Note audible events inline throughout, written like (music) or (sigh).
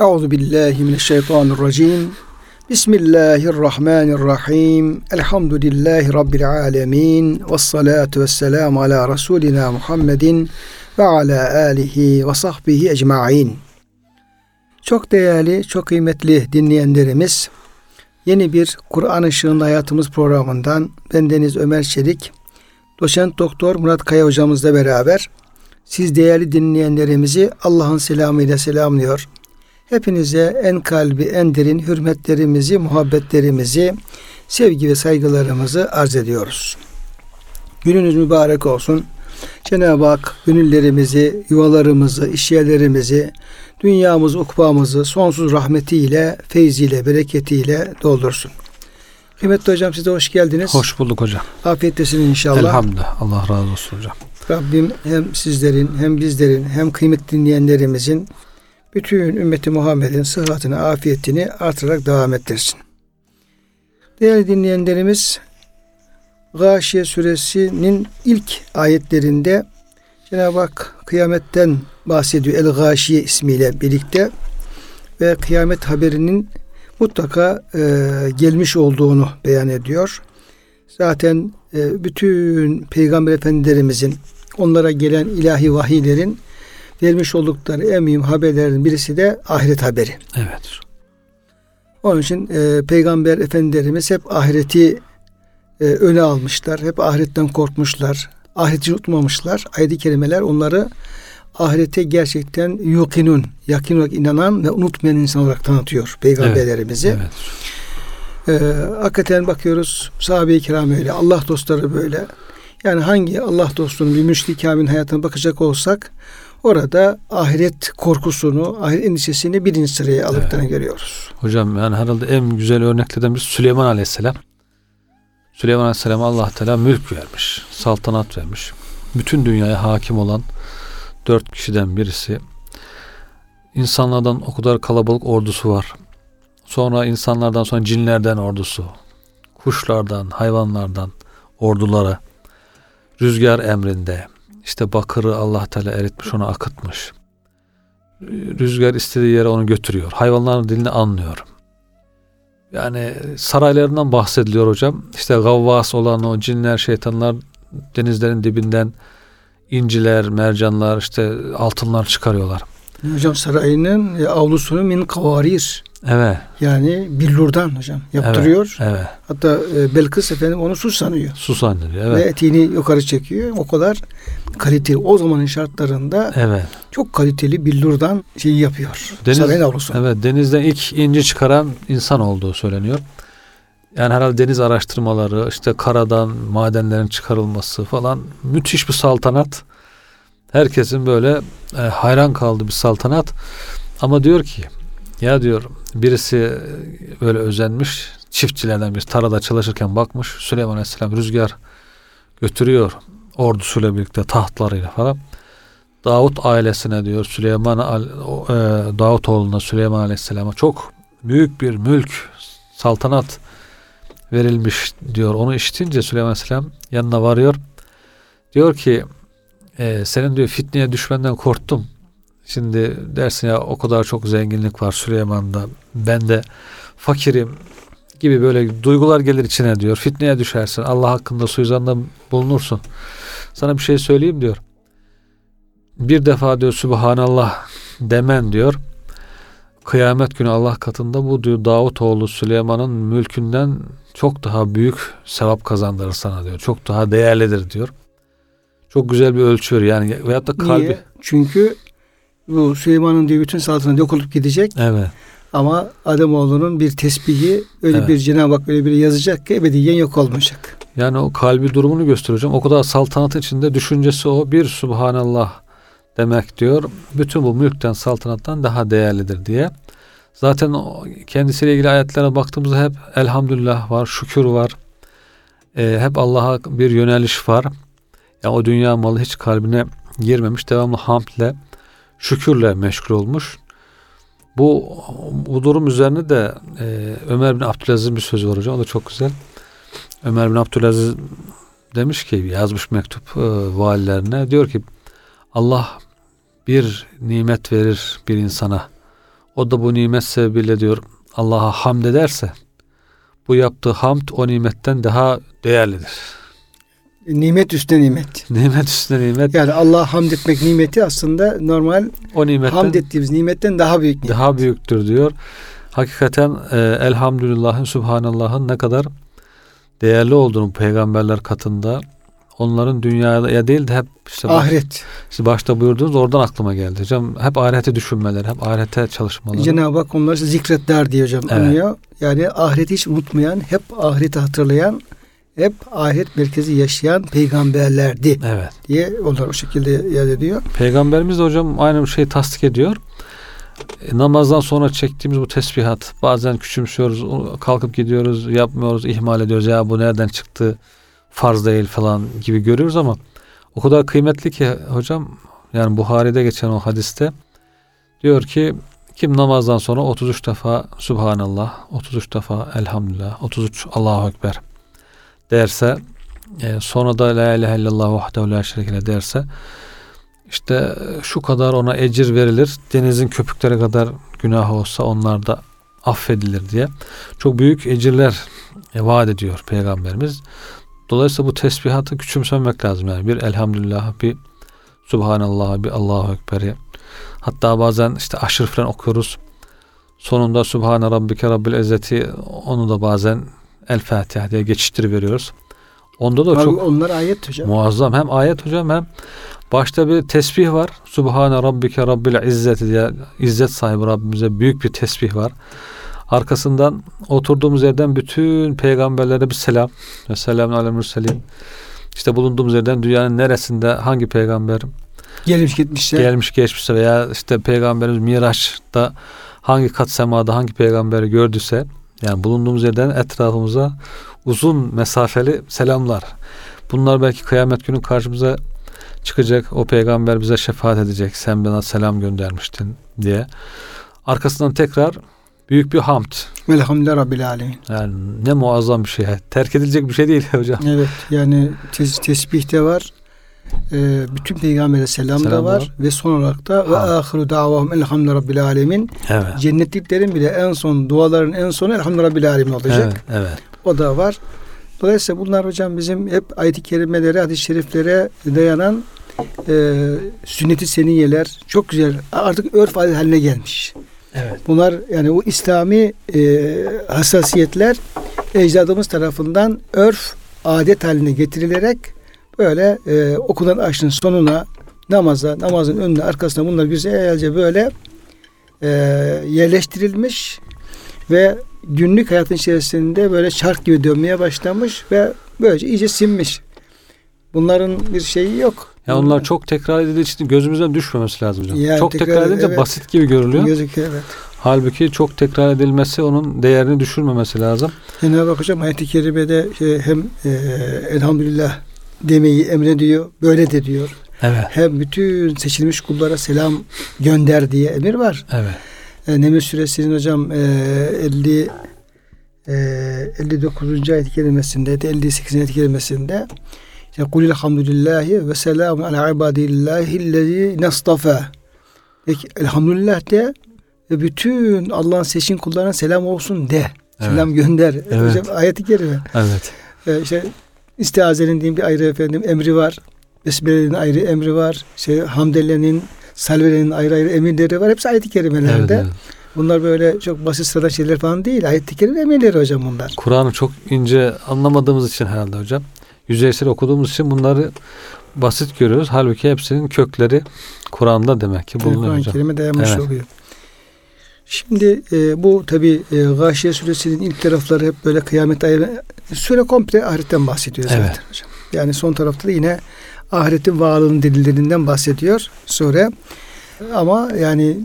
Euzu billahi mineşşeytanirracim. Bismillahirrahmanirrahim. Elhamdülillahi rabbil alamin. Ves salatu vesselam ala rasulina Muhammedin ve ala alihi ve sahbihi ecmaîn. Çok değerli, çok kıymetli dinleyenlerimiz, yeni bir Kur'an Işığında Hayatımız programından ben Deniz Ömer Çelik, doçent doktor Murat Kaya hocamızla beraber siz değerli dinleyenlerimizi Allah'ın selamıyla selamlıyor. Hepinize en kalbi, en derin hürmetlerimizi, muhabbetlerimizi, sevgi ve saygılarımızı arz ediyoruz. Gününüz mübarek olsun. Cenab-ı Hak gönüllerimizi, yuvalarımızı, işyerlerimizi, dünyamızı, ukbamızı sonsuz rahmetiyle, feyziyle, bereketiyle doldursun. Kıymetli hocam size hoş geldiniz. Hoş bulduk hocam. Afiyettesin inşallah. Elhamdülillah. Allah razı olsun hocam. Rabbim hem sizlerin hem bizlerin hem kıymetli dinleyenlerimizin bütün ümmeti Muhammed'in sıhhatini, afiyetini artırarak devam ettirsin. Değerli dinleyenlerimiz Gâşiye suresinin ilk ayetlerinde Cenab-ı Hak kıyametten bahsediyor El Gâşiye ismiyle birlikte ve kıyamet haberinin mutlaka e, gelmiş olduğunu beyan ediyor. Zaten e, bütün peygamber efendilerimizin onlara gelen ilahi vahiylerin vermiş oldukları en mühim haberlerin birisi de ahiret haberi. Evet. Onun için e, peygamber efendilerimiz hep ahireti e, öne almışlar. Hep ahiretten korkmuşlar. Ahireti unutmamışlar. Ayet-i kerimeler onları ahirete gerçekten yukinun, yakin olarak inanan ve unutmayan insan olarak tanıtıyor peygamberlerimizi. Evet. evet. Ee, hakikaten bakıyoruz sahabe-i kiram öyle, Allah dostları böyle. Yani hangi Allah dostunun bir müşrik kamilin hayatına bakacak olsak orada ahiret korkusunu, ahiret endişesini birinci sıraya aldıklarını evet. görüyoruz. Hocam yani herhalde en güzel örneklerden birisi Süleyman Aleyhisselam. Süleyman Aleyhisselam Allah Teala mülk vermiş, saltanat vermiş. Bütün dünyaya hakim olan dört kişiden birisi. İnsanlardan o kadar kalabalık ordusu var. Sonra insanlardan sonra cinlerden ordusu. Kuşlardan, hayvanlardan ordulara. Rüzgar emrinde. İşte bakırı Allah Teala eritmiş onu akıtmış. Rüzgar istediği yere onu götürüyor. Hayvanların dilini anlıyor. Yani saraylarından bahsediliyor hocam. İşte gavvas olan o cinler, şeytanlar denizlerin dibinden inciler, mercanlar, işte altınlar çıkarıyorlar. Hocam sarayının avlusunu min kavarir. Evet. Yani billurdan hocam yaptırıyor. Evet. evet. Hatta e, Belkıs efendim onu su sanıyor. Su sanıyor. Evet. Ve etiğini yukarı çekiyor. O kadar kaliteli. O zamanın şartlarında evet. çok kaliteli billurdan şeyi yapıyor. Deniz, Sarayın avlusu. Evet. Denizden ilk inci çıkaran insan olduğu söyleniyor. Yani herhalde deniz araştırmaları, işte karadan madenlerin çıkarılması falan müthiş bir saltanat. Herkesin böyle e, hayran kaldığı bir saltanat. Ama diyor ki ya diyor birisi böyle özenmiş çiftçilerden bir tarada çalışırken bakmış Süleyman Aleyhisselam rüzgar götürüyor ordusuyla birlikte tahtlarıyla falan. Davut ailesine diyor Süleyman e, Davut oğluna Süleyman Aleyhisselam'a çok büyük bir mülk saltanat verilmiş diyor. Onu işitince Süleyman Aleyhisselam yanına varıyor. Diyor ki e, senin diyor fitneye düşmenden korktum. Şimdi dersin ya o kadar çok zenginlik var Süleyman'da. Ben de fakirim gibi böyle duygular gelir içine diyor. Fitneye düşersin. Allah hakkında suizanda bulunursun. Sana bir şey söyleyeyim diyor. Bir defa diyor Subhanallah demen diyor. Kıyamet günü Allah katında bu diyor Davut oğlu Süleyman'ın mülkünden çok daha büyük sevap kazandırır sana diyor. Çok daha değerlidir diyor. Çok güzel bir ölçüyor yani veyahut da kalbi. Niye? Çünkü bu Süleyman'ın diyor bütün saltanatı yok olup gidecek. Evet. Ama Ademoğlu'nun bir tesbihi öyle evet. bir Cenab-ı Hak öyle bir yazacak ki ebediyen yok olmayacak. Yani o kalbi durumunu göstereceğim. O kadar saltanat içinde düşüncesi o bir Subhanallah demek diyor. Bütün bu mülkten saltanattan daha değerlidir diye. Zaten kendisiyle ilgili ayetlere baktığımızda hep elhamdülillah var, şükür var. E, hep Allah'a bir yöneliş var. Yani o dünya malı hiç kalbine girmemiş. Devamlı hamdle, şükürle meşgul olmuş. Bu bu durum üzerine de e, Ömer bin Abdülaziz'in bir sözü var hocam. O da çok güzel. Ömer bin Abdülaziz demiş ki yazmış mektup e, valilerine diyor ki Allah bir nimet verir bir insana O da bu nimet sebebiyle diyor Allah'a hamd ederse bu yaptığı hamd o nimetten daha değerlidir. Nimet üstüne nimet. (laughs) Nimet üstüne nimet. Yani Allah'a hamd etmek nimeti aslında normal o nimetten hamd ettiğimiz nimetten daha büyük nimet. Daha büyüktür diyor. Hakikaten e, elhamdülillahın, subhanallahın ne kadar değerli olduğunu peygamberler katında onların dünyaya değil de hep işte baş, ahiret. işte başta buyurdunuz oradan aklıma geldi hocam. Hep ahirete düşünmeleri, hep ahirete çalışmaları. Cenab-ı Hak onları zikret der diye hocam Evet. anıyor. Yani ahireti hiç unutmayan, hep ahireti hatırlayan, hep ahiret merkezi yaşayan peygamberlerdi Evet. diye onlar o şekilde yad ediyor. Peygamberimiz de hocam aynı şeyi tasdik ediyor. E, namazdan sonra çektiğimiz bu tesbihat bazen küçümsüyoruz, kalkıp gidiyoruz, yapmıyoruz, ihmal ediyoruz. Ya bu nereden çıktı? Farz değil falan gibi görüyoruz ama o kadar kıymetli ki hocam yani Buhari'de geçen o hadiste diyor ki kim namazdan sonra 33 defa Subhanallah, 33 defa Elhamdülillah, 33 Allahu Ekber derse e, sonra da La ilahe illallah vahdehu la şerike derse işte şu kadar ona ecir verilir. Denizin köpükleri kadar günah olsa onlar da affedilir diye. Çok büyük ecirler e, vaat ediyor Peygamberimiz. Dolayısıyla bu tesbihatı küçümsemek lazım yani. Bir elhamdülillah, bir subhanallah, bir Allahu Ekber'i. Hatta bazen işte aşırı falan okuyoruz. Sonunda Subhane Rabbike Rabbil İzzeti onu da bazen El Fatiha diye geçiştiriveriyoruz. Onda da Abi çok onlar ayet hocam. Muazzam. Hem ayet hocam hem başta bir tesbih var. Subhane Rabbike Rabbil İzzeti diye izzet sahibi Rabbimize büyük bir tesbih var. Arkasından oturduğumuz yerden bütün peygamberlere bir selam. Ve selamun mürselin. İşte bulunduğumuz yerden dünyanın neresinde hangi peygamber Gelmiş gitmişler. gelmiş geçmişse veya işte peygamberimiz Miraç'ta hangi kat semada hangi peygamberi gördüyse yani bulunduğumuz yerden etrafımıza uzun mesafeli selamlar. Bunlar belki kıyamet günü karşımıza çıkacak. O peygamber bize şefaat edecek. Sen bana selam göndermiştin diye. Arkasından tekrar büyük bir hamd. Velhamdülillah Rabbil Alemin. Yani ne muazzam bir şey. Terk edilecek bir şey değil (laughs) hocam. Evet yani tes, tesbih de var. Ee, bütün peygambere selam, da var. var. Ve son olarak da ve ahiru davahum elhamdülillah Rabbil Alemin. Evet. Cennetliklerin bile en son duaların en sonu elhamdülillah Rabbil Alemin olacak. Evet, evet. O da var. Dolayısıyla bunlar hocam bizim hep ayet-i kerimelere, hadis-i şeriflere dayanan e, sünnet-i seniyeler çok güzel. Artık örf adet haline gelmiş. Evet. Bunlar yani o İslami e, hassasiyetler ecdadımız tarafından örf adet haline getirilerek böyle e, okunan aşının sonuna namaza, namazın önüne arkasına bunlar güzelce böyle e, yerleştirilmiş ve günlük hayatın içerisinde böyle çark gibi dönmeye başlamış ve böylece iyice sinmiş. Bunların bir şeyi yok. Ya onlar çok tekrar edildiği için gözümüzden düşmemesi lazım hocam. Yani çok tekrar- tekrar, edince evet. basit gibi görülüyor. gözüküyor. Evet. Halbuki çok tekrar edilmesi onun değerini düşürmemesi lazım. Cenab-ı Hak hocam ayet-i kerimede şey, hem e, elhamdülillah demeyi emrediyor, böyle de diyor. Evet. Hem bütün seçilmiş kullara selam gönder diye emir var. Evet. E, Neml suresinin hocam e, 50 e, 59. ayet-i kerimesinde de 58. ayet-i kerimesinde işte kulil hamdülillahi ve selamun ala ibadillahillezi nastafa. Peki elhamdülillah de ve bütün Allah'ın seçkin kullarına selam olsun de. Selam gönder. Evet. Hocam ayet-i kerime. Evet. Ee, işte istiazenin diyeyim bir ayrı efendim emri var. Besmele'nin ayrı emri var. Şey, Hamdele'nin, Salvele'nin ayrı ayrı emirleri var. Hepsi ayet-i Evet, kerimelerde. evet. Bunlar böyle çok basit sıradan şeyler falan değil. Ayet-i kerime emirleri hocam bunlar. Kur'an'ı çok ince anlamadığımız için herhalde hocam. Yüzeysel okuduğumuz için bunları basit görüyoruz. Halbuki hepsinin kökleri Kur'an'da demek ki bulunuyor Kur'an-ı. Kerim'e dayanmış Evet. oluyor. Şimdi e, bu tabi e, Gâşiye suresinin ilk tarafları hep böyle kıyamet ayı süre komple ahiretten bahsediyor zaten Evet. hocam. Yani son tarafta da yine ahiretin varlığının delillerinden bahsediyor sure. Ama yani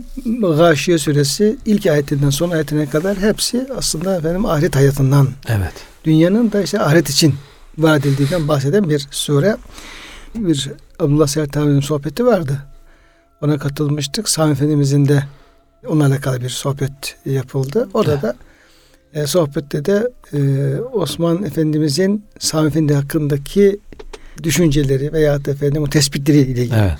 Gâşiye suresi ilk ayetinden son ayetine kadar hepsi aslında efendim ahiret hayatından Evet. dünyanın da işte ahiret için vaat edildiğinden bahseden bir sure. Bir Abdullah abinin sohbeti vardı. Ona katılmıştık. Sami Efendimizin de onunla alakalı bir sohbet yapıldı. Orada da e, sohbette de e, Osman Efendimizin Sami Efendi hakkındaki düşünceleri veya efendim o tespitleri ile ilgili. Evet.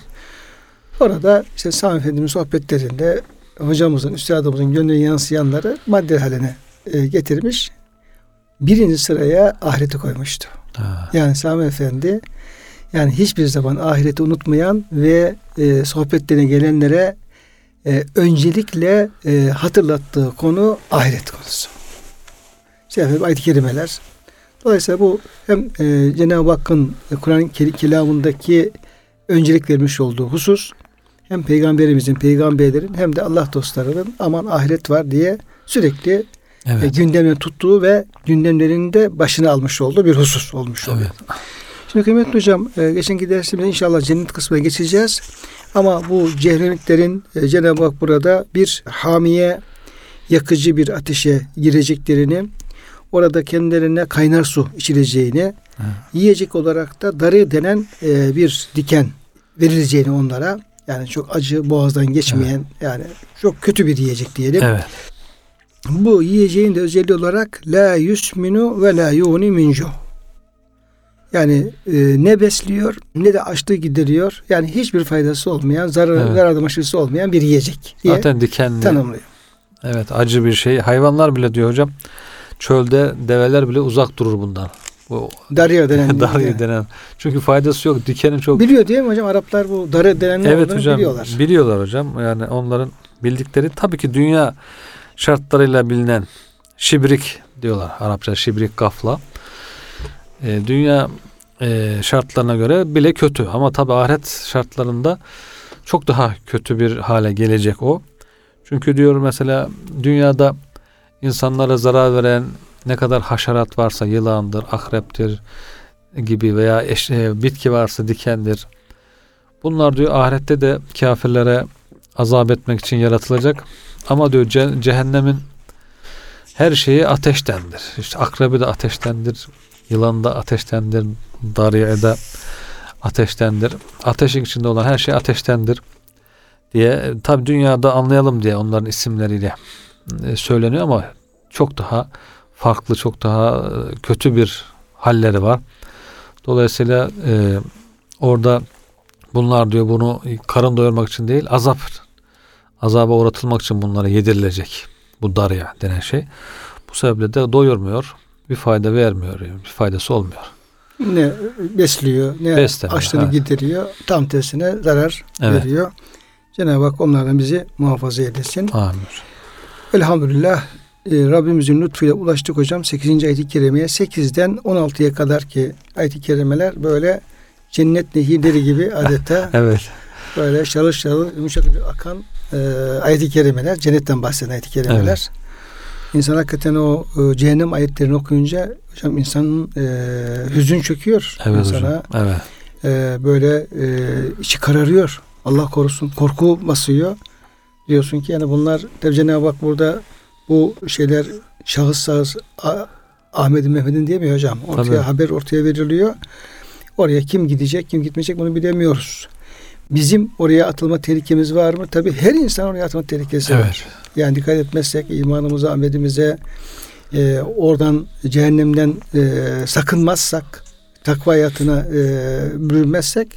Orada işte Sami Efendimiz sohbetlerinde hocamızın, üstadımızın gönlüne yansıyanları madde haline e, getirmiş. Birinci sıraya ahireti koymuştu. Ha. Yani Sami Efendi yani hiçbir zaman ahireti unutmayan ve e, sohbetlerine gelenlere e, öncelikle e, hatırlattığı konu ahiret konusu. İşte efendim ayet-i kerimeler. Dolayısıyla bu hem e, Cenab-ı Hakk'ın e, Kur'an kelamındaki öncelik vermiş olduğu husus hem peygamberimizin, peygamberlerin hem de Allah dostlarının aman ahiret var diye sürekli e, Evet. gündemine tuttuğu ve gündemlerinde başına almış olduğu bir husus olmuş oluyor. Evet. Şimdi kıymetli hocam e, geçenki dersimizde inşallah cennet kısmına geçeceğiz. Ama bu cehennemliklerin e, Cenab-ı Hak burada bir hamiye yakıcı bir ateşe gireceklerini orada kendilerine kaynar su içileceğini yiyecek olarak da darı denen e, bir diken verileceğini onlara yani çok acı boğazdan geçmeyen yani çok kötü bir yiyecek diyelim. Evet. Bu yiyeceğin de özelliği olarak la yusminu ve la yuni min ju. Yani e, ne besliyor ne de açlığı gideriyor. Yani hiçbir faydası olmayan, zarar, Evet. zararlı maşırısı olmayan bir yiyecek diye Zaten dikenli. tanımlıyor. Evet acı bir şey. Hayvanlar bile diyor hocam. Çölde develer bile uzak durur bundan. Bu (laughs) Darya denen. darı denen. Çünkü faydası yok. Dikenin çok Biliyor değil mi hocam? Araplar bu darı denen ne Evet hocam biliyorlar. biliyorlar hocam. Yani onların bildikleri tabii ki dünya şartlarıyla bilinen şibrik diyorlar. Arapça şibrik gafla. Ee, dünya e, şartlarına göre bile kötü ama tabii ahiret şartlarında çok daha kötü bir hale gelecek o. Çünkü diyor mesela dünyada insanlara zarar veren ne kadar haşerat varsa yılandır, akreptir gibi veya eş- e, bitki varsa dikendir. Bunlar diyor ahirette de kafirlere azap etmek için yaratılacak. Ama diyor ce- cehennemin her şeyi ateştendir. İşte akrebi de ateştendir. Yılan da ateştendir. Darya da ateştendir. Ateşin içinde olan her şey ateştendir diye tabi dünyada anlayalım diye onların isimleriyle e, söyleniyor ama çok daha farklı, çok daha e, kötü bir halleri var. Dolayısıyla e, orada bunlar diyor bunu karın doyurmak için değil azap azaba uğratılmak için bunlara yedirilecek bu darya denen şey. Bu sebeple de doyurmuyor. Bir fayda vermiyor. Bir faydası olmuyor. Ne besliyor, ne Beslemiyor, açlığını evet. gideriyor. Tam tersine zarar Evet. veriyor. Cenab-ı Hak onlardan bizi muhafaza eylesin. Amin. Elhamdülillah e, Rabbimizin lütfuyla ulaştık hocam 8. ayet-i kerimeye 8'den 16'ya kadar ki ayet-i kerimeler böyle cennet nehirleri gibi adeta (laughs) Evet. böyle şarıl şarıl yumuşak akan e, ayet-i kerimeler cennetten bahseden ayet-i kerimeler. Evet. İnsan hakikaten o e, cehennem ayetlerini okuyunca hocam insanın e, hüzün çöküyor Evet insana. hocam. Evet. E, böyle e, içi kararıyor. Allah korusun korku basıyor. Diyorsun ki yani bunlar tabi Cenab-ı Hak burada bu şeyler şahıs A- Ahmet'in Mehmet'in diyemiyor hocam. Ortaya Tabii. haber ortaya veriliyor. Oraya kim gidecek kim gitmeyecek bunu bilemiyoruz. Bizim oraya atılma tehlikemiz var mı? Tabi her insan oraya atılma tehlikesi var. Evet. Yani dikkat etmezsek imanımıza, amelimize e, oradan cehennemden e, sakınmazsak takva hayatına e, bürünmezsek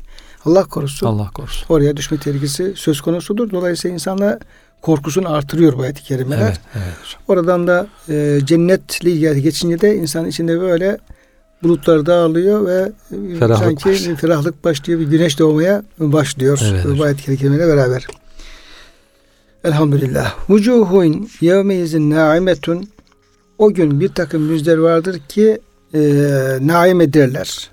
Allah korusun Allah korusun. oraya düşme tehlikesi söz konusudur. Dolayısıyla insanla korkusunu artırıyor bu ayet-i kerimeler. Evet. Evet. Oradan da e, cennetle ilgili geçince de insan içinde böyle bulutlar dağılıyor ve e, Ferahlık sanki başlıyor. ferahlık başlıyor, bir güneş doğmaya başlıyor Evet bu ayet-i kerimeyle beraber. Elhamdülillah. Vucuhun yevmeyizin naimetun o gün bir takım yüzler vardır ki e, naim ederler.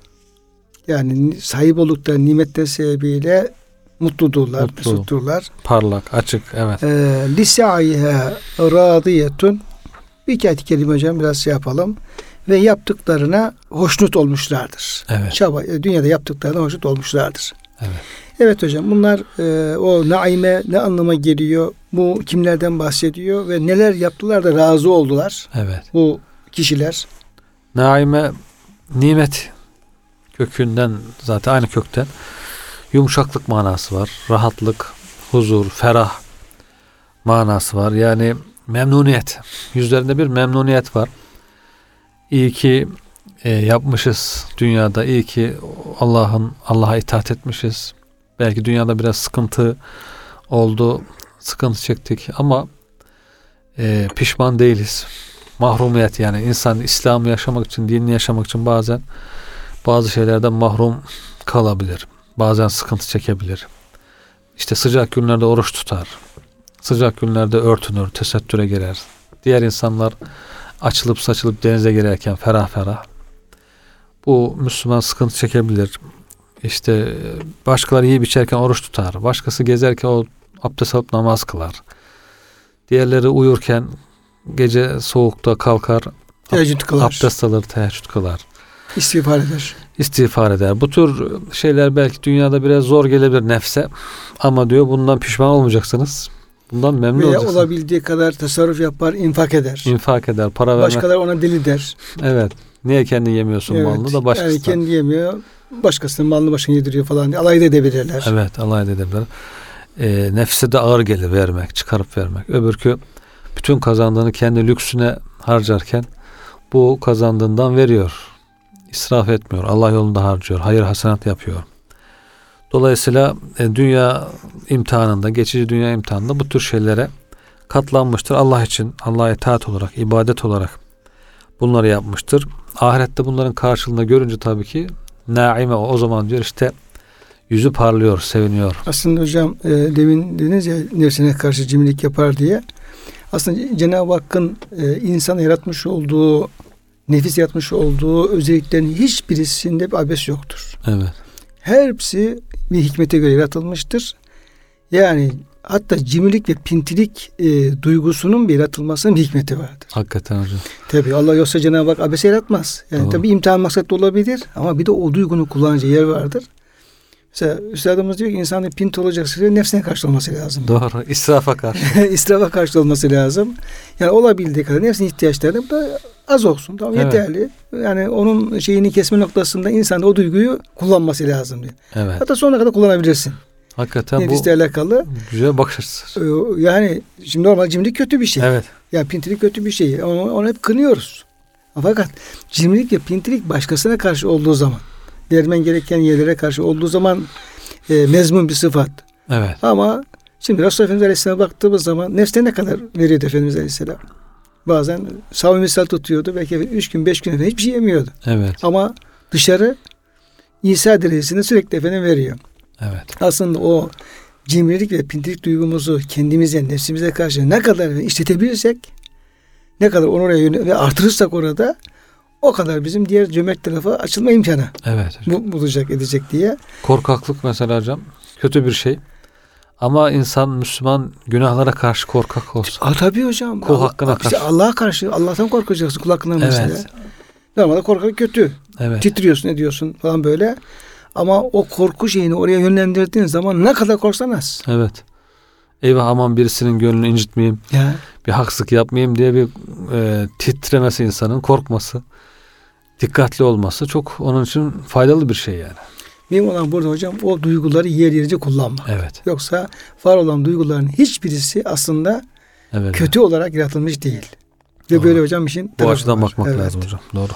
Yani sahip oldukları nimetler sebebiyle mutludurlar, Mutlu. mesutturlar. Parlak, açık. Evet. E, Lisaiha radiyetun bir ayet-i kerime hocam biraz şey yapalım. Ve yaptıklarına hoşnut olmuşlardır. Evet. Çaba, e, dünyada yaptıklarına hoşnut olmuşlardır. Evet. Evet hocam bunlar e, o naime ne anlama geliyor? Bu kimlerden bahsediyor ve neler yaptılar da razı oldular Evet. bu kişiler? Naime nimet kökünden zaten aynı kökten yumuşaklık manası var. Rahatlık, huzur, ferah manası var. Yani memnuniyet. Yüzlerinde bir memnuniyet var. İyi ki e, yapmışız dünyada. İyi ki Allah'ın Allah'a itaat etmişiz. Belki dünyada biraz sıkıntı oldu. sıkıntı çektik ama e, pişman değiliz. Mahrumiyet yani insan İslam'ı yaşamak için, dinini yaşamak için bazen bazı şeylerden mahrum kalabilir. Bazen sıkıntı çekebilir. İşte sıcak günlerde oruç tutar. Sıcak günlerde örtünür, tesettüre girer. Diğer insanlar açılıp saçılıp denize girerken ferah ferah. Bu Müslüman sıkıntı çekebilir. İşte başkaları yiyip içerken oruç tutar. Başkası gezerken o abdest alıp namaz kılar. Diğerleri uyurken gece soğukta kalkar. Teheccüd kılar. Abdest alır, teheccüd kılar. İstiğfar eder. İstiğfar eder. Bu tür şeyler belki dünyada biraz zor gelebilir nefse. Ama diyor bundan pişman olmayacaksınız. Bundan memnun Veya olacaksınız. olabildiği kadar tasarruf yapar, infak eder. İnfak eder, para vermek. Başkaları ona deli der. Evet. Niye kendi yemiyorsun Evet. malını da başkası. Yani kendi yemiyor. Başkasının malını başına yediriyor falan diye alay da edebilirler. Evet alay edebilir. E, nefse de ağır gelir vermek, çıkarıp vermek. Öbürkü bütün kazandığını kendi lüksüne harcarken bu kazandığından veriyor. İsraf etmiyor. Allah yolunda harcıyor. Hayır hasenat yapıyor. Dolayısıyla e, dünya imtihanında, geçici dünya imtihanında bu tür şeylere katlanmıştır. Allah için, Allah'a itaat olarak, ibadet olarak bunları yapmıştır. Ahirette bunların karşılığında görünce tabii ki naime o, o zaman diyor işte yüzü parlıyor, seviniyor. Aslında hocam e, demin dediniz ya nefsine karşı cimrilik yapar diye. Aslında Cenab-ı Hakk'ın e, insanı yaratmış olduğu, nefis yaratmış olduğu özelliklerin hiçbirisinde bir abes yoktur. Evet. Hepsi bir hikmete göre yaratılmıştır. Yani hatta cimrilik ve pintilik e, duygusunun bir yaratılmasının bir hikmeti vardır. Hakikaten hocam. Tabi Allah yoksa Cenab-ı Hak abese yaratmaz. Yani Doğru. tabi imtihan maksatlı olabilir ama bir de o duygunun kullanacağı yer vardır. Mesela üstadımız diyor ki insanın pinti olacaksa nefsine karşı olması lazım. (laughs) Doğru. İsrafa karşı. (laughs) İsrafa karşı olması lazım. Yani olabildiği kadar nefsin ihtiyaçları da az olsun. Tamam Evet. yeterli. Yani onun şeyini kesme noktasında insan o duyguyu kullanması lazım diyor. Evet. Hatta sonuna kadar kullanabilirsin. Hakikaten bu Nefisle alakalı. güzel bakış açısı. Ee, Yani şimdi normal cimrilik kötü bir şey. Evet. Yani pintilik kötü bir şey. Onu, onu hep kınıyoruz. Fakat cimrilik ve pintilik başkasına karşı olduğu zaman, vermen gereken yerlere karşı olduğu zaman e, mezmun bir sıfat. Evet. Ama şimdi Resulullah Efendimiz Aleyhisselam'a baktığımız zaman nefsine ne kadar veriyordu Efendimiz Aleyhisselam? Bazen savun misal tutuyordu. Belki üç gün, beş gün efendim hiçbir şey yemiyordu. Evet. Ama dışarı İsa derecesinde sürekli efendim veriyor. Evet. Aslında o cimrilik ve pintilik duygumuzu kendimize, nefsimize karşı ne kadar işletebilirsek, ne kadar onu oraya ve artırırsak orada o kadar bizim diğer cömert tarafa açılma imkanı Evet. hocam. bu, bulacak, edecek diye. Korkaklık mesela hocam kötü bir şey. Ama insan Müslüman günahlara karşı korkak olsun. Aa, tabii hocam. Kul Allah- hakkına işte karşı. Allah'a karşı, Allah'tan korkacaksın kul hakkından mesela. Evet. Normalde korkak kötü. Evet. Titriyorsun, ediyorsun falan böyle. Ama o korku şeyini oraya yönlendirdiğin zaman ne kadar korksan az. Evet. Eyvah aman birisinin gönlünü incitmeyeyim, Ya. bir haksızlık yapmayayım diye bir e, titremesi insanın korkması, dikkatli olması çok onun için faydalı bir şey yani. Benim olan burada hocam o duyguları yer yerince kullanmak. Evet. Yoksa var olan duyguların hiçbirisi aslında Evet. kötü olarak yaratılmış değil. Ve Doğru. böyle hocam işin Bu açıdan var. bakmak evet. lazım hocam. Doğru.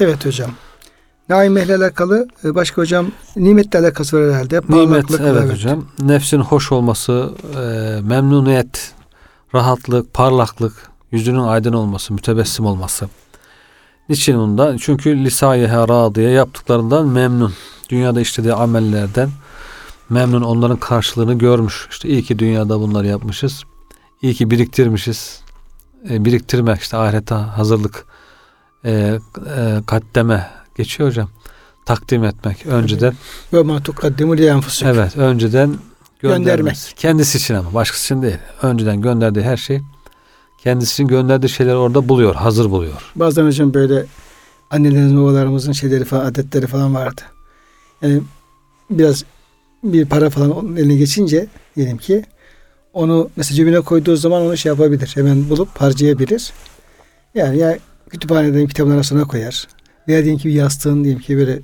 Evet hocam. Naime ile alakalı e, başka hocam nimetle alakası var herhalde. Nimet Parlaklık, evet, hocam. Nefsin hoş olması, e, memnuniyet, rahatlık, parlaklık, yüzünün aydın olması, mütebessim olması. Niçin ondan? Çünkü lisayeha radiye yaptıklarından memnun. Dünyada işlediği amellerden memnun onların karşılığını görmüş. İşte iyi ki dünyada bunları yapmışız. İyi ki biriktirmişiz. E, biriktirmek işte ahirete hazırlık e, e, kaddeme geçiyor hocam. Takdim etmek önceden. Ve ma tukaddimu li. Evet, önceden göndermek. Göndermek. Kendisi için ama başkası için değil. Önceden gönderdiği her şey kendisi için gönderdiği şeyleri orada buluyor, hazır buluyor. Bazen hocam böyle annelerimizin, babalarımızın şeyleri falan, adetleri falan vardı. Yani biraz bir para falan onun eline geçince diyelim ki onu mesela cebine koyduğu zaman onu şey yapabilir. Hemen bulup harcayabilir. Yani ya kütüphaneden kitabın arasına koyar. Veya diyelim ki bir yastığın diyelim ki böyle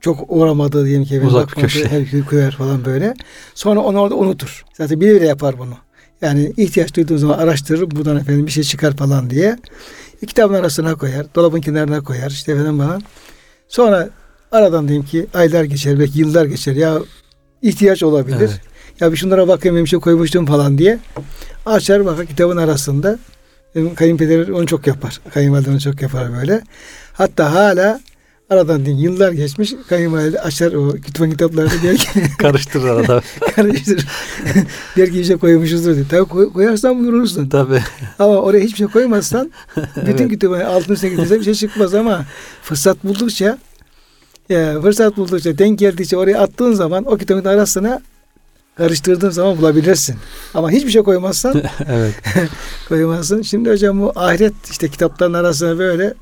çok uğramadığı diyelim ki evine Uzak bakmadığı her gün koyar falan böyle. Sonra onu orada unutur. Zaten bile bile yapar bunu. Yani ihtiyaç duyduğu zaman araştırır buradan efendim bir şey çıkar falan diye. E, kitabın arasına koyar. Dolabın kenarına koyar. işte efendim falan. Sonra aradan diyeyim ki aylar geçer belki yıllar geçer. Ya ihtiyaç olabilir. Evet. Ya bir şunlara bakayım bir şey koymuştum falan diye. Açar bakar kitabın arasında. Benim kayınpeder onu çok yapar. Kayınvalide onu çok yapar böyle. Hatta hala aradan değil, yıllar geçmiş kayınvalide açar o kütüphane kitaplarını der ki (laughs) Karıştırır arada. (laughs) karıştırır. (laughs) der ki bir şey koymuşuzdur diye. Tabii koy, koyarsan buyurursun. Tabii. Ama oraya hiçbir şey koymazsan bütün Evet. kütüphane altın üstüne bir şey çıkmaz ama fırsat buldukça ya fırsat buldukça denk geldikçe oraya attığın zaman o kitabın arasına karıştırdığın zaman bulabilirsin. Ama hiçbir şey koymazsan evet. koymazsın. Şimdi hocam bu ahiret işte kitapların arasına böyle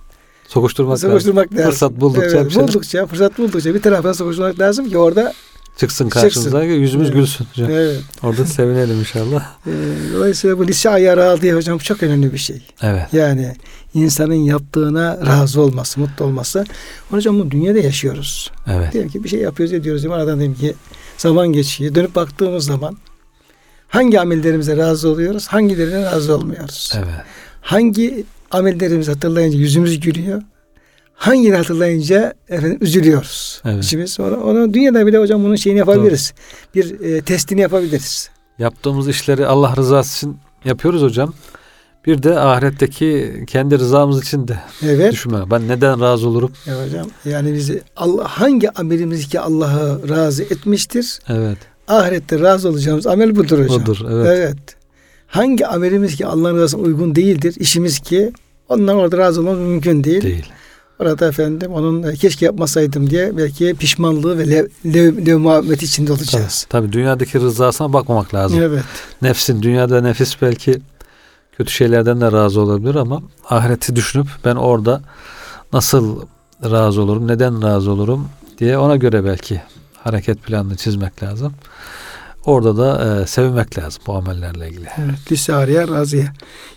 Sokuşturmak, lazım. sokuşturmak lazım. Fırsat buldukça Evet, buldukça, fırsat buldukça bir tarafına sokuşturmak lazım ki orada çıksın karşımıza. Yüzümüz Evet. gülsün hocam. evet. Orada (laughs) sevinelim inşallah. Ee, dolayısıyla bu lise ayarı diye hocam çok önemli bir şey. Evet. Yani insanın yaptığına razı olması, mutlu olması. Hocam bu dünyada yaşıyoruz. Evet. Diyelim ki bir şey yapıyoruz ediyoruz. Mi? Aradan diyelim ki zaman geçiyor. Dönüp baktığımız zaman hangi amellerimize razı oluyoruz, hangilerine razı olmuyoruz. Evet. Hangi amellerimizi hatırlayınca yüzümüz gülüyor. Hangileri hatırlayınca efendim üzülüyoruz. Evet. İçimiz onu, onu dünyada bile hocam bunun şeyini yapabiliriz. Bir e, testini yapabiliriz. Yaptığımız işleri Allah rızası için yapıyoruz hocam. Bir de ahiretteki kendi rızamız için de Evet. düşünme. Ben neden razı olurum? Ya hocam yani bizi Allah hangi amelimiz ki Allah'ı razı etmiştir? Evet. Ahirette razı olacağımız amel budur hocam. Odur. Evet. Evet. Hangi amelimiz ki Allah'ın rızasına uygun değildir? İşimiz ki ondan orada razı olmamız mümkün değil. Değil. Orada efendim onun e, keşke yapmasaydım diye belki pişmanlığı ve lev, lev, levmaveti içinde Tabii, olacağız. tabii dünyadaki rızasına bakmamak lazım. Evet. Nefsin, dünyada nefis belki kötü şeylerden de razı olabilir ama ahireti düşünüp ben orada nasıl razı olurum, neden razı olurum diye ona göre belki hareket planını çizmek lazım. Orada da e, sevinmek lazım bu amellerle ilgili. evet. Lisariye razıya.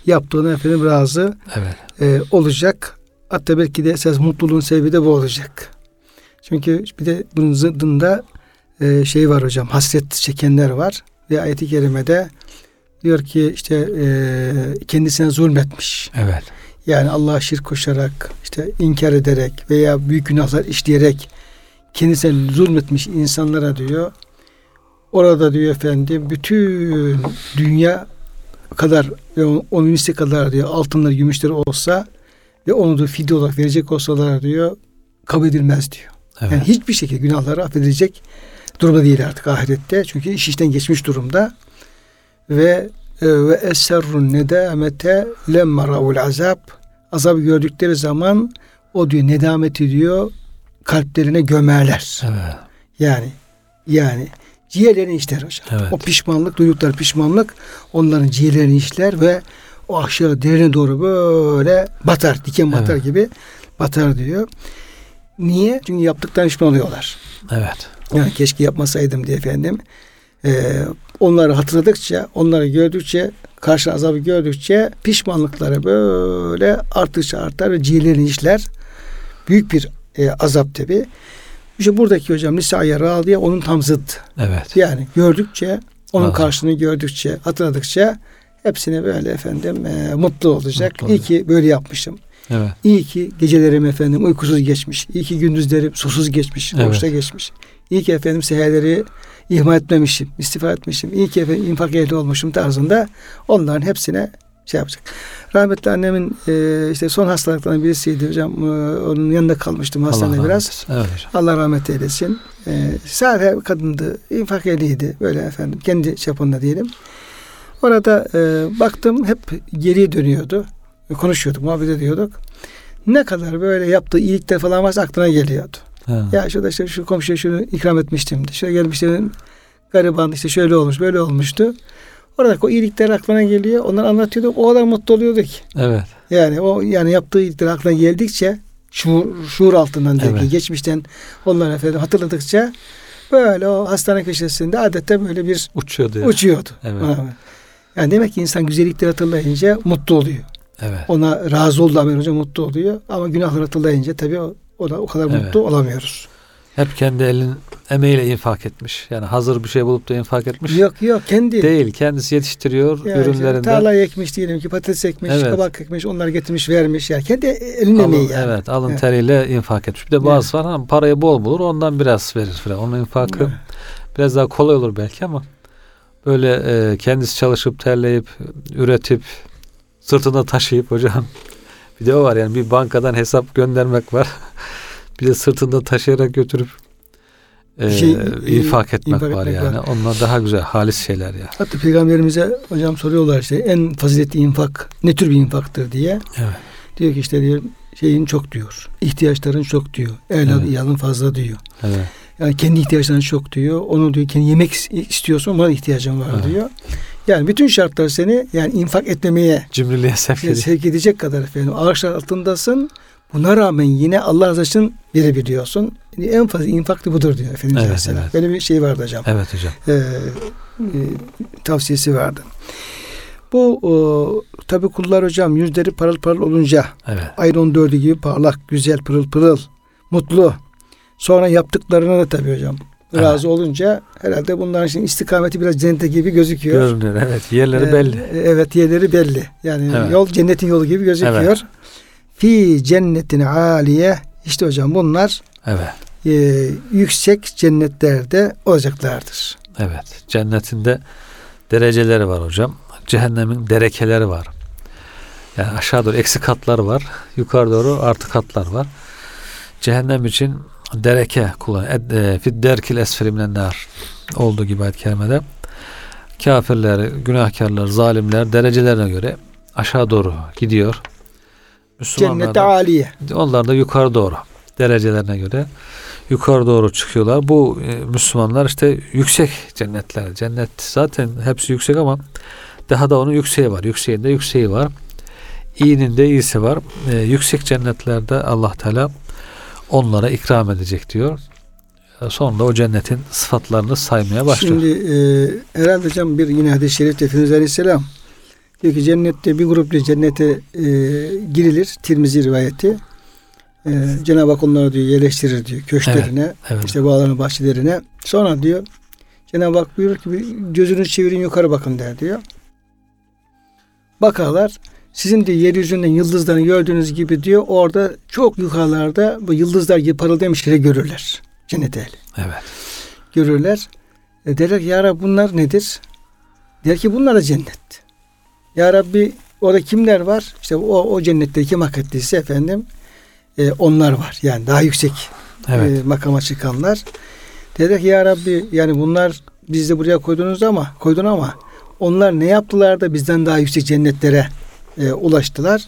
Yaptığına efendim razı Evet. e, olacak. Hatta belki de esas mutluluğun sebebi de bu olacak. Çünkü bir de bunun zıddında e, şey var hocam hasret çekenler var. Ve ayeti kerimede diyor ki işte e, kendisine zulmetmiş. Evet. Yani Allah'a şirk koşarak işte inkar ederek veya büyük günahlar işleyerek kendisine zulmetmiş insanlara diyor. Orada diyor efendim bütün dünya kadar ve onun- misli kadar diyor altınları gümüşleri olsa ve onu da fidye olarak verecek olsalar diyor kabul edilmez diyor. Evet. Yani hiçbir şekilde günahları affedilecek durumda değil artık ahirette. Çünkü iş işten geçmiş durumda. Ve e, ve eserrun nedamete lemma ravul azab azabı gördükleri zaman o diyor nedamet ediyor kalplerine gömerler. Evet. Yani yani ciğerlerini işler hocam. Evet. O pişmanlık, duydukları pişmanlık onların ciğerlerini işler ve o aşağı derine doğru böyle batar, diken batar Evet. gibi batar diyor. Niye? Çünkü yaptıktan pişman oluyorlar. Evet. Yani keşke yapmasaydım diye efendim. Ee, onları hatırladıkça, onları gördükçe, karşı azabı gördükçe pişmanlıkları böyle arttıkça artar ve ciğerlerini işler. Büyük bir e, azap tabi. İşte buradaki hocam Nisa'ya Radiye onun tam zıttı. Evet. Yani gördükçe, onun Azap. karşılığını gördükçe, hatırladıkça hepsine böyle efendim e, mutlu olacak. Mutlu İyi ki böyle yapmışım. Evet. İyi ki gecelerim efendim uykusuz geçmiş. İyi ki gündüzlerim susuz geçmiş. Evet. Oruçta geçmiş. İyi ki efendim seherleri ihmal etmemişim. istifa etmişim. İyi ki efendim infak ehli olmuşum tarzında onların hepsine şey yapacak. Rahmetli annemin e, işte son hastalıklarından birisiydi hocam. E, onun yanında kalmıştım hastanede Allah biraz. rahmet. Evet. Allah rahmet eylesin. E, sade kadındı. infak ehliydi. Böyle efendim. Kendi çapında diyelim. Orada e, baktım hep geriye dönüyordu. Konuşuyorduk, muhabbet ediyorduk. Ne kadar böyle yaptığı iyilikler falan varsa aklına geliyordu. Ha. Ya şurada işte şu komşuya şunu ikram etmiştim. Şöyle gelmiştim gariban işte şöyle olmuş böyle olmuştu. Oradaki o iyilikler aklına geliyor. Onları anlatıyorduk. O kadar mutlu oluyordu ki. Evet. Yani o yani yaptığı iyilikler aklına geldikçe şuur, şuur altından değil ki, Evet. geçmişten onları efendim hatırladıkça böyle o hastane köşesinde adette böyle bir Uçuyordu ya. uçuyordu. Evet. Ha. Yani demek ki insan güzellikleri hatırlayınca mutlu oluyor. Evet. Ona razı oldu Amir Hoca mutlu oluyor. Ama günahları hatırlayınca tabii o, o da o kadar Evet. mutlu olamıyoruz. Hep kendi elin emeğiyle infak etmiş. Yani hazır bir şey bulup da infak etmiş. Yok yok kendi. Değil. Kendisi yetiştiriyor Yani ürünlerinden. tarlayı ekmiş diyelim ki patates ekmiş, Evet. kabak ekmiş, onları getirmiş vermiş. Yani kendi elinin Alın, emeği yani. Evet alın Evet. teriyle infak etmiş. Bir de bazı var ama parayı bol bulur ondan biraz verir falan. Onun infakı Evet. biraz daha kolay olur belki ama böyle e, kendisi çalışıp terleyip üretip sırtında taşıyıp hocam bir de o var yani bir bankadan hesap göndermek var. Bir de sırtında taşıyarak götürüp e, şey, infak etmek infak var etmek yani. Var. Onlar daha güzel halis şeyler ya. Hatta peygamberimize hocam soruyorlar işte en faziletli infak ne tür bir infaktır diye. Evet. Diyor ki işte diyor şeyin çok diyor. ihtiyaçların çok diyor. Evladı evet. yalın fazla diyor. Evet. Yani kendi ihtiyaçların çok diyor. Onu diyor kendi yemek istiyorsun buna ihtiyacın var evet. diyor. Yani bütün şartlar seni yani infak etmemeye cimriliğe sevk, yani sevk edecek kadar efendim. Ağaçlar altındasın. Buna rağmen yine Allah razı için verebiliyorsun. Yani en fazla infak da budur diyor Efendimiz evet, Aleyhisselam. Evet. Böyle bir şey vardı hocam. Evet hocam. Ee, e, tavsiyesi vardı. Bu o, tabi kullar hocam yüzleri parıl parıl olunca evet. ayın dördü gibi parlak, güzel, pırıl pırıl, mutlu. Sonra yaptıklarına da tabi hocam evet. razı olunca herhalde bunların için istikameti biraz cennete gibi gözüküyor. Görünüyor evet. Yerleri ee, belli. Evet yerleri belli. Yani evet. yol cennetin yolu gibi gözüküyor. Evet. Fi cennetin aliye işte hocam bunlar evet. e, yüksek cennetlerde olacaklardır. Evet. Cennetinde dereceleri var hocam cehennemin derekeleri var. Yani aşağı doğru eksi katlar var. Yukarı doğru artı katlar var. Cehennem için dereke kullan. E, Fid derkil esferi nar olduğu gibi ayet kerimede. Kafirler, günahkarlar, zalimler derecelerine göre aşağı doğru gidiyor. Cennete aliye. Onlar da yukarı doğru derecelerine göre yukarı doğru çıkıyorlar. Bu e, Müslümanlar işte yüksek cennetler. Cennet zaten hepsi yüksek ama daha da onun yükseği var. Yükseğinde yükseği var. İyinin de iyisi var. E, yüksek cennetlerde Allah Teala onlara ikram edecek diyor. E, sonra o cennetin sıfatlarını saymaya başlıyor. Şimdi e, herhalde hocam bir yine hadis-i şerifte Efendimiz Aleyhisselam diyor ki cennette bir grupla cennete e, girilir. Tirmizi rivayeti. E, Cenab-ı Hak onları diyor yerleştirir diyor köşklerine, evet, evet. işte bağlarına, bahçelerine. Sonra diyor Cenab-ı Hak buyurur ki gözünüzü çevirin yukarı bakın der diyor. Bakarlar sizin de yeryüzünden yıldızlarını gördüğünüz gibi diyor orada çok yukarılarda bu yıldızlar gibi parıldayan şeyleri görürler. Cennet ehli. Evet. Görürler. E derler ki ya Rabbi bunlar nedir? Der ki bunlar da cennet. Ya Rabbi orada kimler var? İşte o, o cennette kim hak ettiyse efendim e, onlar var. Yani daha yüksek evet. e, makama çıkanlar. Derler ki ya Rabbi yani bunlar biz de buraya koydunuz ama koydun ama onlar ne yaptılar da bizden daha yüksek cennetlere e, ulaştılar.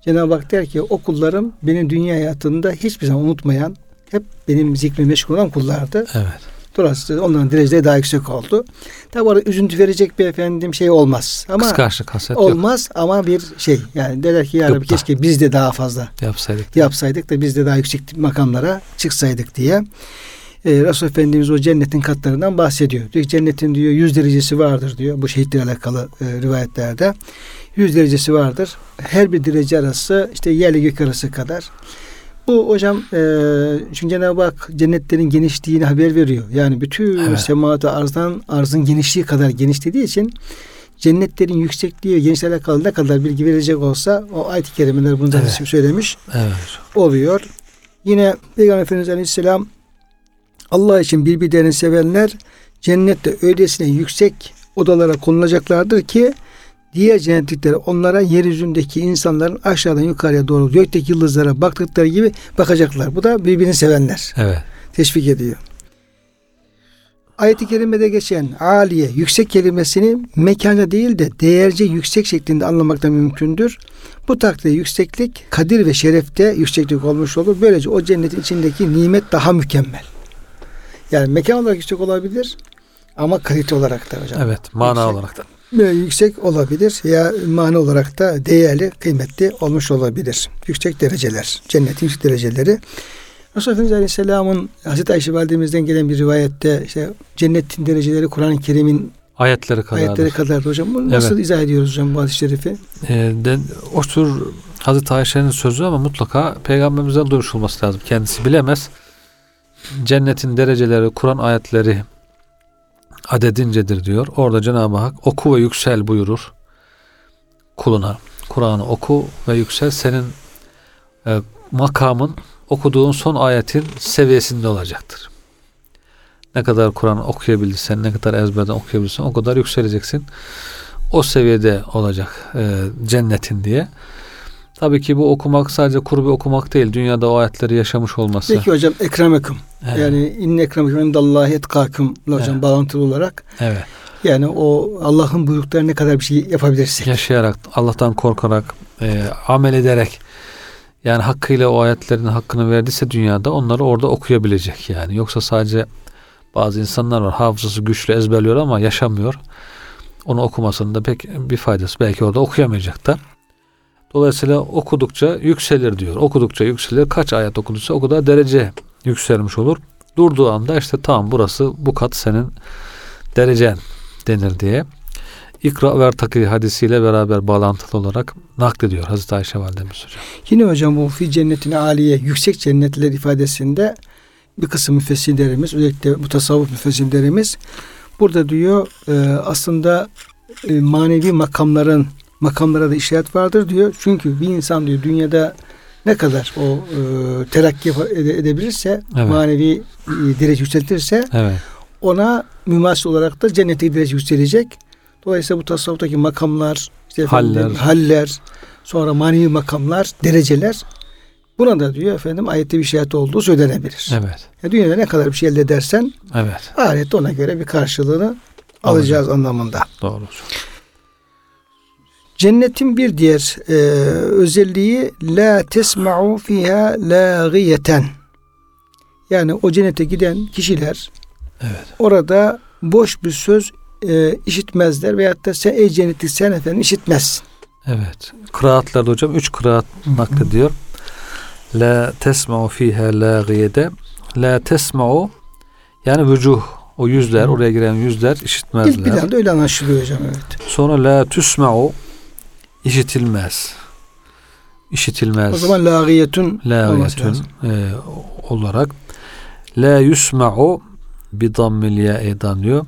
Cenab-ı Hak der ki o kullarım beni dünya hayatında hiçbir zaman unutmayan, hep benim zikri meşgul olan kullardı. Evet. Dolayısıyla onların dereceleri daha yüksek oldu. Tabi orada üzüntü verecek bir efendim şey olmaz. Ama Kıskançlık haset olmaz yok. ama bir şey yani derler ki ya Rabbi keşke biz de daha fazla yapsaydık, yapsaydık da biz de daha yüksek makamlara çıksaydık diye e, Resul Efendimiz o cennetin katlarından bahsediyor. Diyor cennetin diyor yüz derecesi vardır diyor. Bu şehitlerle alakalı e, rivayetlerde. Yüz derecesi vardır. Her bir derece arası işte yerle gök arası kadar. Bu hocam e, çünkü Cenab-ı Hak cennetlerin genişliğini haber veriyor. Yani bütün evet. semada arzdan arzın genişliği kadar geniş dediği için cennetlerin yüksekliği ve genişliğiyle alakalı ne kadar bilgi verecek olsa o ayet-i kerimeler bunu da evet. söylemiş evet. oluyor. Yine Peygamber Efendimiz Aleyhisselam Allah için birbirlerini sevenler cennette öylesine yüksek odalara konulacaklardır ki diğer cennetlikleri onlara yeryüzündeki insanların aşağıdan yukarıya doğru gökteki yıldızlara baktıkları gibi bakacaklar. Bu da birbirini sevenler. Evet. Teşvik ediyor. Ayet-i kerimede geçen aliye, yüksek kelimesini mekana değil de değerce yüksek şeklinde anlamak da mümkündür. Bu takdirde yükseklik kadir ve şerefte yükseklik olmuş olur. Böylece o cennetin içindeki nimet daha mükemmel. Yani mekan olarak yüksek olabilir ama kalite olarak da hocam. Evet, mana yüksek, olarak da. Yüksek olabilir ya mana olarak da değerli, kıymetli olmuş olabilir. Yüksek dereceler, cennetin yüksek dereceleri. Resulullah Efendimiz Aleyhisselam'ın Hazreti Ayşe Validemizden gelen bir rivayette işte cennetin dereceleri Kur'an-ı Kerim'in ayetleri kadar. Ayetleri kadar hocam. Bunu nasıl evet. izah ediyoruz hocam bu hadis-i şerifi? Ee, de, o tür Hazreti Ayşe'nin sözü ama mutlaka peygamberimizden duymuş olması lazım. Kendisi bilemez cennetin dereceleri, Kur'an ayetleri adedincedir diyor. Orada Cenab-ı Hak oku ve yüksel buyurur kuluna. Kur'an'ı oku ve yüksel senin e, makamın okuduğun son ayetin seviyesinde olacaktır. Ne kadar Kur'an okuyabildiysen, ne kadar ezberden okuyabilirsen o kadar yükseleceksin. O seviyede olacak e, cennetin diye. Tabii ki bu okumak sadece kuru bir okumak değil. Dünyada o ayetleri yaşamış olması. Peki hocam ekremekum. Evet. Yani inne ekremekum indallahi etkakum hocam Evet. bağlantılı olarak. Evet. Yani o Allah'ın buyruklarına ne kadar bir şey yapabilirsek. Yaşayarak, Allah'tan korkarak, e, amel ederek yani hakkıyla o ayetlerin hakkını verdiyse dünyada onları orada okuyabilecek yani. Yoksa sadece bazı insanlar var hafızası güçlü ezberliyor ama yaşamıyor. Onu okumasının da pek bir faydası. Belki orada okuyamayacak da. Dolayısıyla okudukça yükselir diyor. Okudukça yükselir. Kaç ayet okuduysa o kadar derece yükselmiş olur. Durduğu anda işte tamam burası bu kat senin derecen denir diye. İkra ve Ertaki hadisiyle beraber bağlantılı olarak naklediyor Hazreti Ayşe Validemiz hocam. Yine hocam bu fi cennetin aliye yüksek cennetler ifadesinde bir kısım müfessirlerimiz özellikle bu tasavvuf müfessirlerimiz burada diyor e, aslında e, manevi makamların makamlara da işaret vardır diyor. Çünkü bir insan diyor dünyada ne kadar o e, terakki ede- edebilirse Evet. manevi e, derece yükseltirse Evet. ona mümasil olarak da cennete derece yükselecek. Dolayısıyla bu tasavvuftaki makamlar, işte efendim, Haller. haller, sonra manevi makamlar, dereceler buna da diyor efendim ayette bir işaret olduğu söylenebilir. Evet. Yani dünyada ne kadar bir şey elde edersen Evet. ahirette ona göre bir karşılığını alacağız anlamında. Doğru. Cennetin bir diğer e, özelliği la tesma'u fiha lagiyeten. Yani o cennete giden kişiler Evet. orada boş bir söz e, işitmezler veyahut da sen ey cennetlik sen efendim işitmezsin. Evet. Kıraatlarda hocam üç kıraat naklediyor. La tesma'u fiha lâgiyede. La tesma'u yani vücuh o yüzler oraya giren yüzler İlk işitmezler. planda öyle anlaşılıyor hocam evet. Sonra la tüsma'u işitilmez. İşitilmez. O zaman lâgiyetün lazım. e, olarak la yusma'u bi dammil ya'e deniliyor.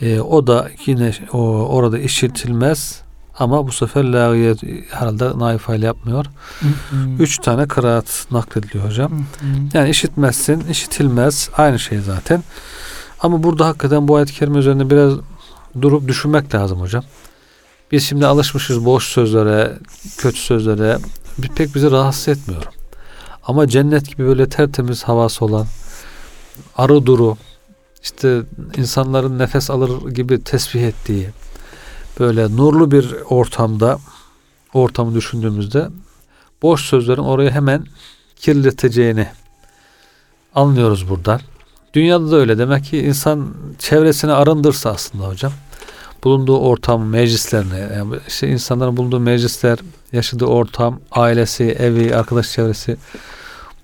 E, o da yine o, orada işitilmez ama bu sefer lâgiyet herhalde naifayla yapmıyor. Üç tane kıraat naklediliyor hocam. Yani işitmezsin, işitilmez. Aynı şey zaten. Ama burada hakikaten bu ayet-i kerime üzerinde biraz durup düşünmek lazım hocam. Biz şimdi alışmışız boş sözlere, kötü sözlere. Pek bizi rahatsız etmiyor. Ama cennet gibi böyle tertemiz havası olan, arı duru, işte insanların nefes alır gibi tesbih ettiği, böyle nurlu bir ortamda, ortamı düşündüğümüzde boş sözlerin orayı hemen kirleteceğini anlıyoruz buradan. Dünyada da öyle. Demek ki insan çevresini arındırsa aslında hocam. Bulunduğu ortam, meclislerini, yani işte insanların bulunduğu meclisler, yaşadığı ortam, ailesi, evi, arkadaş çevresi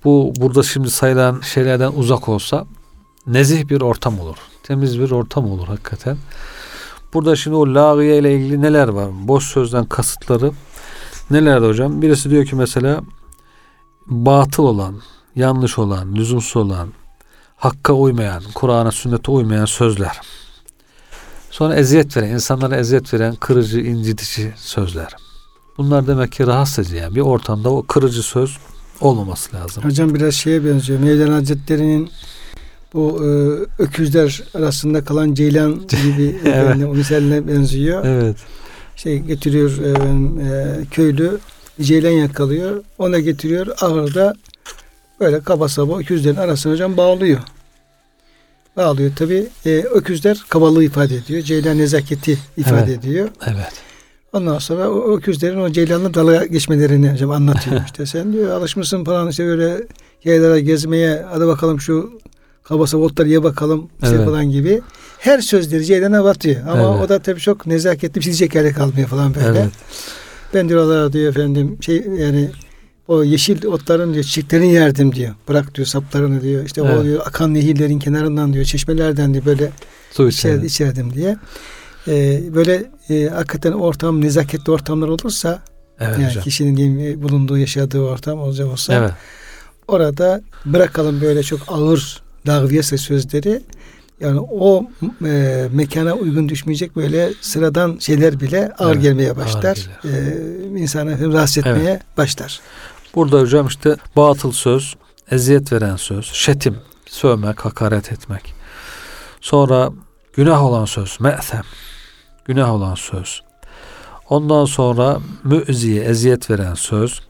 bu burada şimdi sayılan şeylerden uzak olsa nezih bir ortam olur. Temiz bir ortam olur hakikaten. Burada şimdi o lağıya ile ilgili neler var? Boş sözden kasıtları nelerdi hocam? Birisi diyor ki mesela batıl olan, yanlış olan, lüzumsuz olan, hakka uymayan, Kur'an'a, sünnete uymayan sözler. Sonra eziyet veren, insanlara eziyet veren kırıcı, incitici sözler. Bunlar demek ki rahatsız edici. Yani bir ortamda o kırıcı söz olmaması lazım. Hocam biraz şeye benziyor. Mevlana Hazretleri'nin bu e, öküzler arasında kalan ceylan (laughs) gibi Evet. efendim, o misaline benziyor. Evet. Şey getiriyor efendim, e, köylü ceylan yakalıyor. Ona getiriyor ahırda böyle kaba saba öküzlerin arasına hocam bağlıyor. Bağlıyor. Tabi öküzler kabalığı ifade ediyor. Ceylan nezaketi ifade Evet. ediyor. Evet. Ondan sonra o öküzlerin o ceylanla dalga geçmelerini hocam anlatıyor. (laughs) işte sen diyor alışmışsın falan işte böyle yerlere gezmeye hadi bakalım şu kabasa otları ye bakalım işte Evet. falan gibi. Her sözleri ceylana batıyor. Ama Evet. o da tabii çok nezaketli bir şey diyecek yere kalmıyor falan böyle. Evet. Ben diyor Allah diyor efendim şey yani o yeşil otların diyor çiçeklerini yerdim diyor. Bırak diyor saplarını diyor. İşte Evet. o diyor akan nehirlerin kenarından diyor çeşmelerden diyor böyle Su içer, içelim. içerdim diye. Ee, böyle e, hakikaten ortam nezaketli ortamlar olursa Evet yani hocam. kişinin diyelim, bulunduğu yaşadığı ortam olacak olsa Evet. orada bırakalım böyle çok ağır lağviyese sözleri yani o e, mekana uygun düşmeyecek böyle sıradan şeyler bile ağır Evet, gelmeye ağır başlar. E, insanı rahatsız etmeye başlar. Burada hocam işte batıl söz, eziyet veren söz, şetim, sövmek, hakaret etmek. Sonra günah olan söz, me'sem. Günah olan söz. Ondan sonra müziye, eziyet veren söz.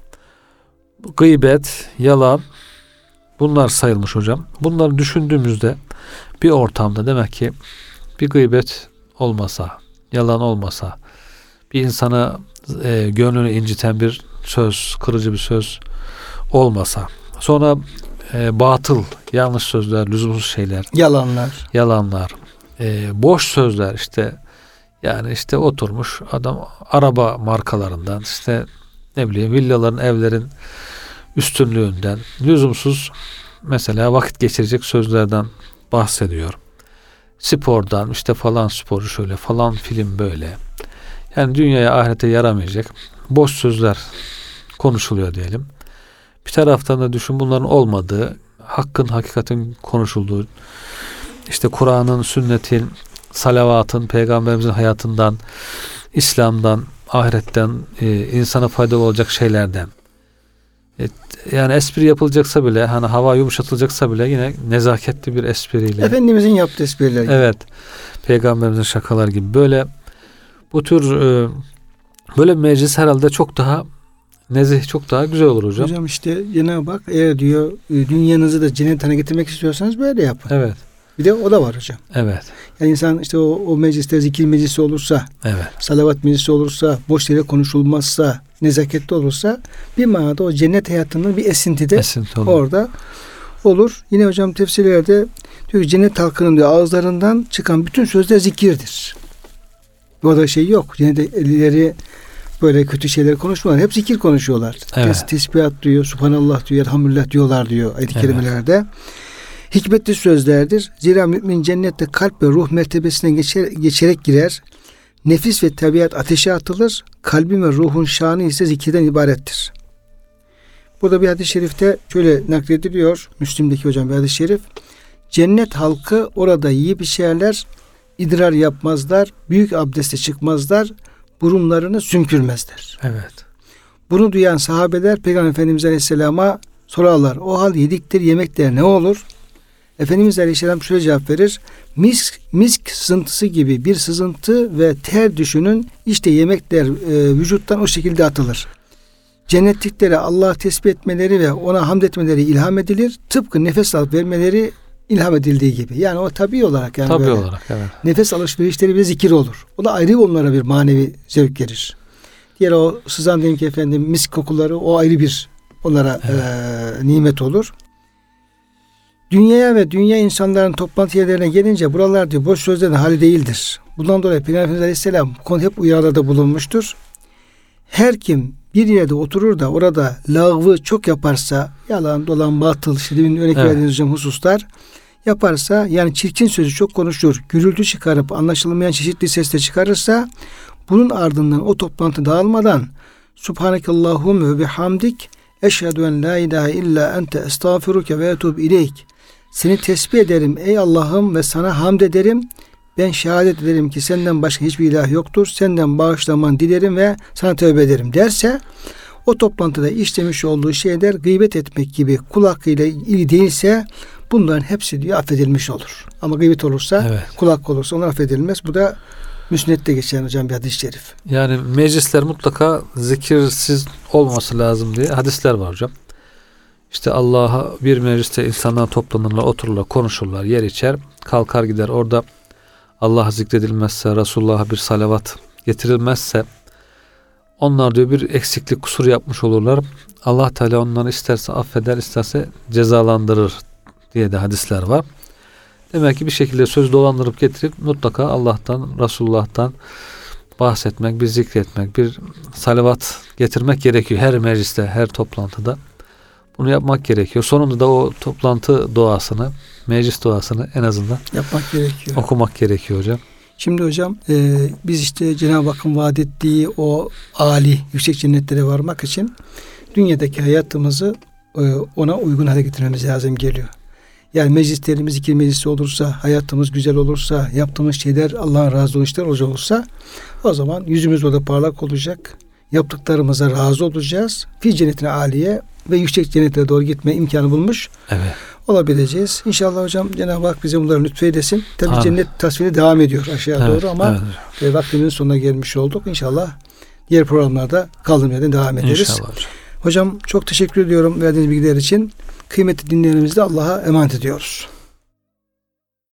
Gıybet, yalan. Bunlar sayılmış hocam. Bunları düşündüğümüzde bir ortamda demek ki bir gıybet olmasa, yalan olmasa, bir insana e, gönlünü inciten bir söz, kırıcı bir söz olmasa, sonra e, batıl, yanlış sözler, lüzumsuz şeyler, yalanlar, yalanlar, e, boş sözler işte yani işte oturmuş adam araba markalarından işte ne bileyim villaların, evlerin üstünlüğünden, lüzumsuz mesela vakit geçirecek sözlerden bahsediyor. Spordan işte falan sporu şöyle falan film böyle. Yani dünyaya ahirete yaramayacak boş sözler konuşuluyor diyelim. Bir taraftan da düşün bunların olmadığı, hakkın, hakikatin konuşulduğu, işte Kur'an'ın, sünnetin, salavatın, peygamberimizin hayatından, İslam'dan, ahiretten, e, insana faydalı olacak şeylerden. E, yani espri yapılacaksa bile, hani hava yumuşatılacaksa bile yine nezaketli bir espriyle. Efendimizin yaptığı espriler gibi. Evet. Peygamberimizin şakalar gibi. Böyle bu tür e, böyle bir meclis herhalde çok daha nezih, çok daha güzel olur hocam. Hocam işte Cenab-ı Hak eğer diyor e, dünyanızı da cennetine getirmek istiyorsanız böyle yapın. Evet. Bir de o da var hocam. Evet. Yani insan işte o, o mecliste zikir meclisi olursa, Evet. salavat meclisi olursa, boş yere konuşulmazsa, nezaketli olursa bir manada o cennet hayatının bir esintide Esinti olur. orada olur. Yine hocam tefsirlerde diyor cennet halkının diyor ağızlarından çıkan bütün sözler zikirdir. Orada şey yok. Cennetlileri böyle kötü şeyler konuşmuyorlar. Hep zikir konuşuyorlar. Evet. Tes- Tesbihat diyor, subhanallah diyor, elhamdülillah diyorlar diyor ayet-i Evet. kerimelerde. Hikmetli sözlerdir. Zira mümin cennette kalp ve ruh mertebesine geçer, geçerek girer. Nefis ve tabiat ateşe atılır. Kalbin ve ruhun şanı ise zikirden ibarettir. Burada bir hadis-i şerifte şöyle naklediliyor. Müslim'deki hocam bir hadis-i şerif. Cennet halkı orada yiyip içerler, idrar yapmazlar, büyük abdeste çıkmazlar, burunlarını sümkürmezler. Evet. Bunu duyan sahabeler Peygamber Efendimiz Aleyhisselam'a sorarlar. O hal yedikleri yemekler ne olur? Efendimiz Aleyhisselam şöyle cevap verir. Misk, misk sızıntısı gibi bir sızıntı ve ter düşünün. İşte yemekler e, vücuttan o şekilde atılır. Cennetliklere Allah tesbih etmeleri ve ona hamd etmeleri ilham edilir. Tıpkı nefes alıp vermeleri ilham edildiği gibi. Yani o tabii olarak yani Tabii böyle olarak evet. nefes alışverişleri bile zikir olur. O da ayrı onlara bir manevi zevk verir. Diğer o sızan diyelim ki efendim misk kokuları o ayrı bir onlara eee, nimet olur. Dünyaya ve dünya insanların toplantı yerlerine gelince buralar diyor boş sözlerin hali değildir. Bundan dolayı Peygamber Efendimiz Aleyhisselam bu konuda hep uyarıda bulunmuştur. Her kim bir yerde oturur da orada lağvı çok yaparsa yalan dolan batıl demin örnek Evet. verdiğiniz hocam hususlar yaparsa yani çirkin sözü çok konuşur, gürültü çıkarıp anlaşılmayan çeşitli sesle çıkarırsa bunun ardından o toplantı dağılmadan Subhanakallahum ve bihamdik eşhedü en la ilahe illa ente estağfiruke ve etub ileyk seni tesbih ederim ey Allah'ım ve sana hamd ederim. Ben şehadet ederim ki senden başka hiçbir ilah yoktur. Senden bağışlaman dilerim ve sana tövbe ederim derse o toplantıda işlemiş olduğu şeyler gıybet etmek gibi kul hakkıyla ilgili değilse bunların hepsi diyor affedilmiş olur. Ama gıybet olursa Evet. kul hakkı olursa onlar affedilmez. Bu da müsnette geçen hocam bir hadis-i şerif. Yani meclisler mutlaka zikirsiz olması lazım diye hadisler var hocam. İşte Allah'a bir mecliste insanlar toplanırlar, otururlar, konuşurlar, yer içer, kalkar gider. Orada Allah zikredilmezse, Resulullah'a bir salavat getirilmezse onlar diyor bir eksiklik, kusur yapmış olurlar. Allah Teala onları isterse affeder, isterse cezalandırır diye de hadisler var. Demek ki bir şekilde söz dolandırıp getirip mutlaka Allah'tan, Resulullah'tan bahsetmek, bir zikretmek, bir salavat getirmek gerekiyor her mecliste, her toplantıda. Bunu yapmak gerekiyor. Sonunda da o toplantı duasını, meclis duasını en azından Yapmak gerekiyor. okumak gerekiyor hocam. Şimdi hocam e, biz işte Cenab-ı Hakk'ın vaat ettiği o âli yüksek cennetlere varmak için dünyadaki hayatımızı e, ona uygun hale getirmemiz lazım geliyor. Yani meclislerimiz zikir meclisi olursa, hayatımız güzel olursa, yaptığımız şeyler Allah'ın razı olacak olsa o zaman yüzümüz orada parlak olacak. Yaptıklarımıza razı olacağız. Fi cennetine aliye ve yüksek cennetlere doğru gitme imkanı bulmuş Evet. olabileceğiz. İnşallah hocam Cenab-ı Hak bize bunları lütfeylesin. Tabii Amin. cennet tasviri devam ediyor aşağı Evet, doğru ama evet. e, vaktimizin sonuna gelmiş olduk. İnşallah diğer programlarda kaldığım yerden devam ederiz. İnşallah hocam. Hocam çok teşekkür ediyorum verdiğiniz bilgiler için. Kıymetli dinleyenlerimizi Allah'a emanet ediyoruz.